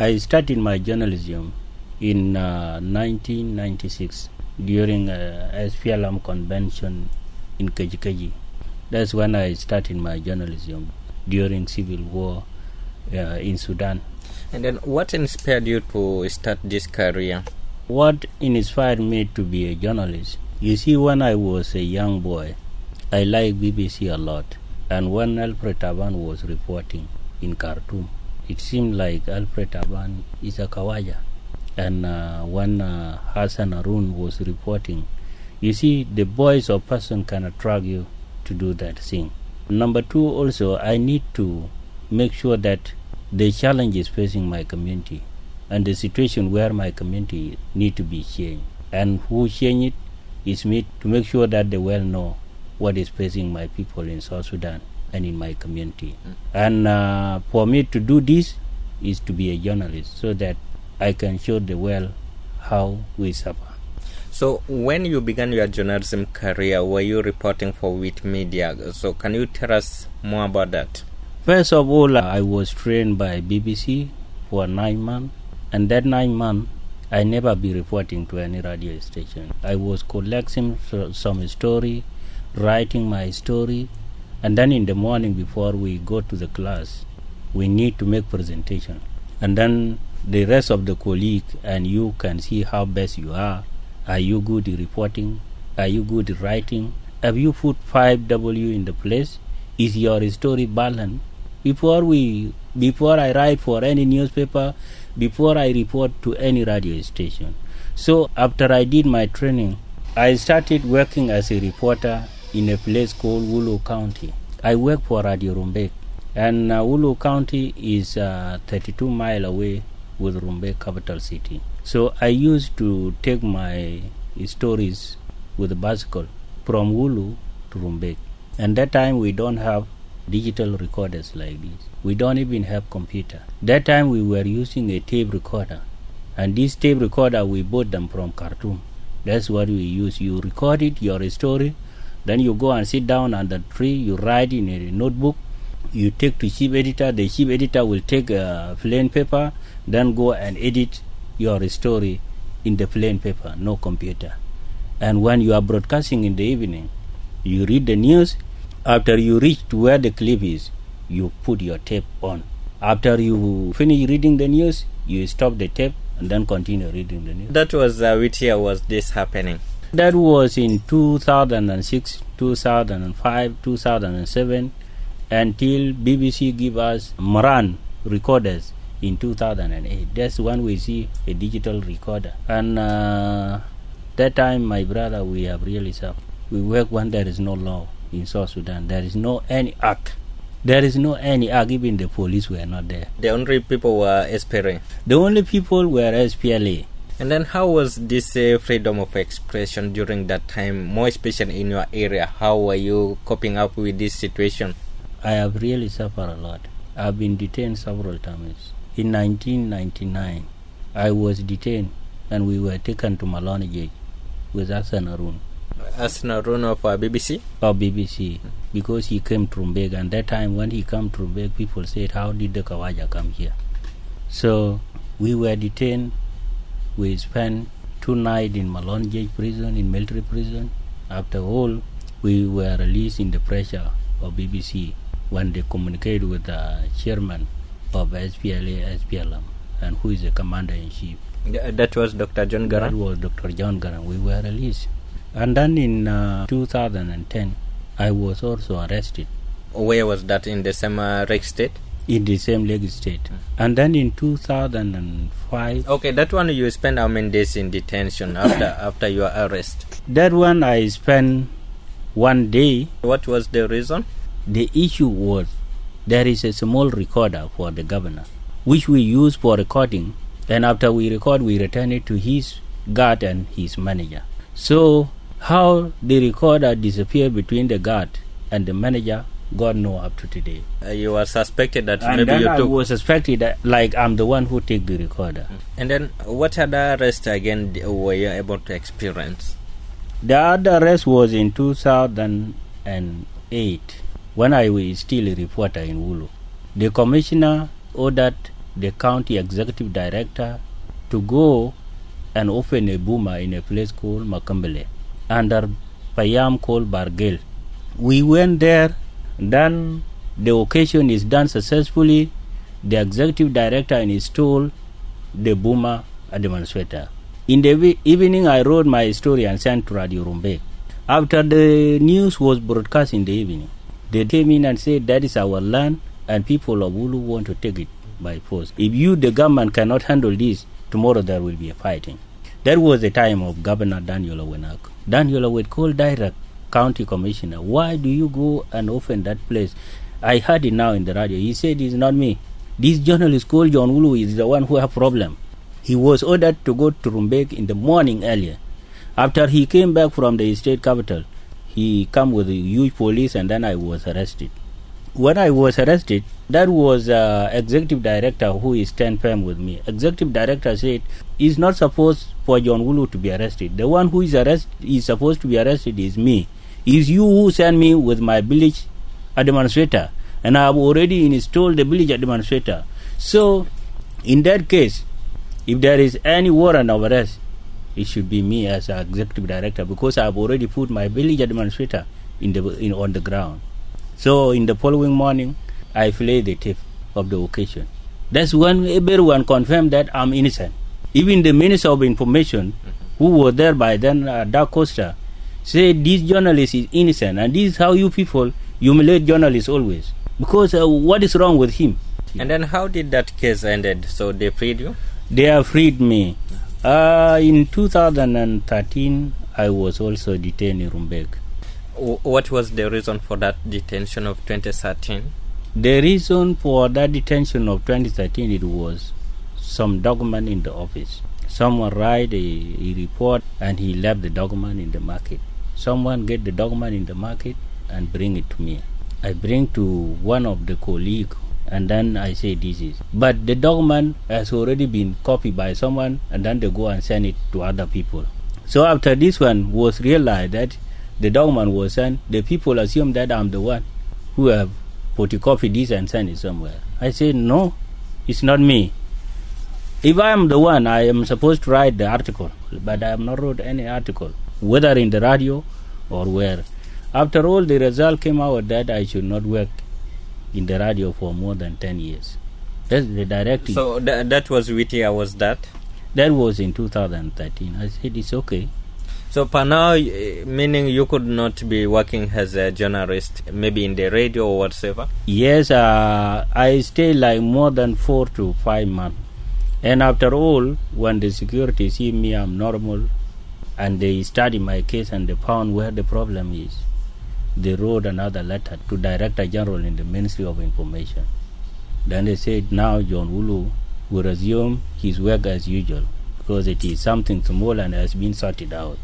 I started my journalism in uh, 1996 during a SPLM convention in Kajikaji. That's when I started my journalism during civil war uh, in Sudan. And then, what inspired you to start this career? What inspired me to be a journalist? You see, when I was a young boy, I liked BBC a lot. And when Alfred Taban was reporting in Khartoum, it seemed like Alfred Taban is a Kawaja. And uh, when uh, Hassan Arun was reporting, you see, the voice of person can attract you to do that thing. Number two, also, I need to make sure that the challenges facing my community and the situation where my community need to be changed. And who change it is me to make sure that they well know what is facing my people in South Sudan and in my community. Mm. And uh, for me to do this is to be a journalist so that I can show the world how we suffer. So, when you began your journalism career, were you reporting for Wit Media? So, can you tell us more about that? First of all, I was trained by BBC for nine months, and that nine months, I never be reporting to any radio station. I was collecting some story, writing my story, and then in the morning before we go to the class, we need to make presentation, and then the rest of the colleague and you can see how best you are are you good in reporting? Are you good in writing? Have you put 5W in the place? Is your story balanced? Before we before I write for any newspaper, before I report to any radio station. So after I did my training, I started working as a reporter in a place called Wulu County. I work for Radio Rumbek, and uh, Wulu County is uh, 32 mile away with Rumbek capital city. So I used to take my stories with a bicycle from Wulu to Rumbek. And that time we don't have digital recorders like this. We don't even have computer. That time we were using a tape recorder. And this tape recorder we bought them from Khartoum. That's what we use. You record it, your story, then you go and sit down under tree, you write in a notebook, you take to chief editor, the chief editor will take a plain paper, then go and edit your story in the plain paper, no computer. And when you are broadcasting in the evening, you read the news. After you reach to where the clip is, you put your tape on. After you finish reading the news, you stop the tape and then continue reading the news. That was uh, which year was this happening? That was in 2006, 2005, 2007, until BBC give us Marantz recorders in 2008. That's when we see a digital recorder. And uh, that time, my brother, we have really suffered. We work when there is no law in South Sudan. There is no any act. There is no any act. Even the police were not there. The only people were SPLA. The only people were SPLA. And then, how was this uh, freedom of expression during that time, more especially in your area? How were you coping up with this situation? I have really suffered a lot. I've been detained several times. In 1999, I was detained and we were taken to Maloney with Hassan Arun. Hassan Arun of uh, BBC? Of BBC, because he came to Rumbek, and that time when he came to Rumbek, people said, How did the Kawaja come here? So we were detained. We spent two nights in Maloney prison, in military prison. After all, we were released in the pressure of BBC when they communicated with the chairman of SPLA, SPLM, and who is the commander in chief. That was Dr. John Garang? That was Dr. John Garang. We were released. And then in uh, 2010, I was also arrested. Where was that? In the same uh, State? In the same Lake State. Mm. And then in 2005. Okay, that one you spent how many days in detention after after your arrest? That one I spent one day. What was the reason? The issue was there is a small recorder for the governor, which we use for recording. And after we record, we return it to his guard and his manager. So, how the recorder disappeared between the guard and the manager, God know up to today. Uh, you were suspected that and maybe then you I took. was suspected that, like I'm the one who take the recorder. And then, what other arrest again were you able to experience? The other arrest was in 2008 when I was still a reporter in Wulu. The commissioner ordered the county executive director to go and open a boma in a place called Makambele under Payam called Bargel. We went there, then the occasion is done successfully. The executive director installed the boma administrator. In the evening, I wrote my story and sent to Radio Rumbek. After the news was broadcast in the evening, they came in and said that is our land and people of Wulu want to take it by force. If you, the government, cannot handle this, tomorrow there will be a fighting. That was the time of Governor Daniel Awenak. Daniel Awet called direct county commissioner, why do you go and open that place? I heard it now in the radio. He said it's not me. This journalist called John Wulu is the one who have problem. He was ordered to go to Rumbek in the morning earlier. After he came back from the state capital, he come with a huge police and then I was arrested. When I was arrested, that was uh, executive director who is stand firm with me. Executive director said it's not supposed for John Wulu to be arrested. The one who is arrested is supposed to be arrested is me. Is you who sent me with my village administrator, and I have already installed the village administrator. So, in that case, if there is any warrant of arrest, it should be me as executive director because I have already put my village administrator in the in, on the ground. So in the following morning, I fled the tape of the occasion. That's when everyone confirmed that I'm innocent. Even the Minister of Information, who was there by then, uh, Da Costa, said this journalist is innocent, and this is how you people humiliate journalists always. Because uh, what is wrong with him? And then how did that case ended? So they freed you? They have freed me. Uh, in 2013, I was also detained in Rumbek. What was the reason for that detention of 2013? The reason for that detention of 2013 it was some document in the office. Someone write a, a report and he left the document in the market. Someone get the document in the market and bring it to me. I bring to one of the colleague and then I say this is. But the document has already been copied by someone and then they go and send it to other people. So after this one was realized that the document was sent, the people assume that I'm the one who have photocopy this and send it somewhere. I say no, it's not me. If I am the one, I am supposed to write the article, but I have not wrote any article, whether in the radio or where. After all, the result came out that I should not work in the radio for more than 10 years. That's the directive. So tha- that was which year was that? that was in 2013. I said, it's okay. So for now, meaning you could not be working as a journalist, maybe in the radio or whatsoever? Yes, uh, I stayed like more than four to five months. And after all, when the security see me, I'm normal, and they study my case and they found where the problem is, they wrote another letter to Director General in the Ministry of Information. Then they said now John Wulu will resume his work as usual because it is something small and has been sorted out.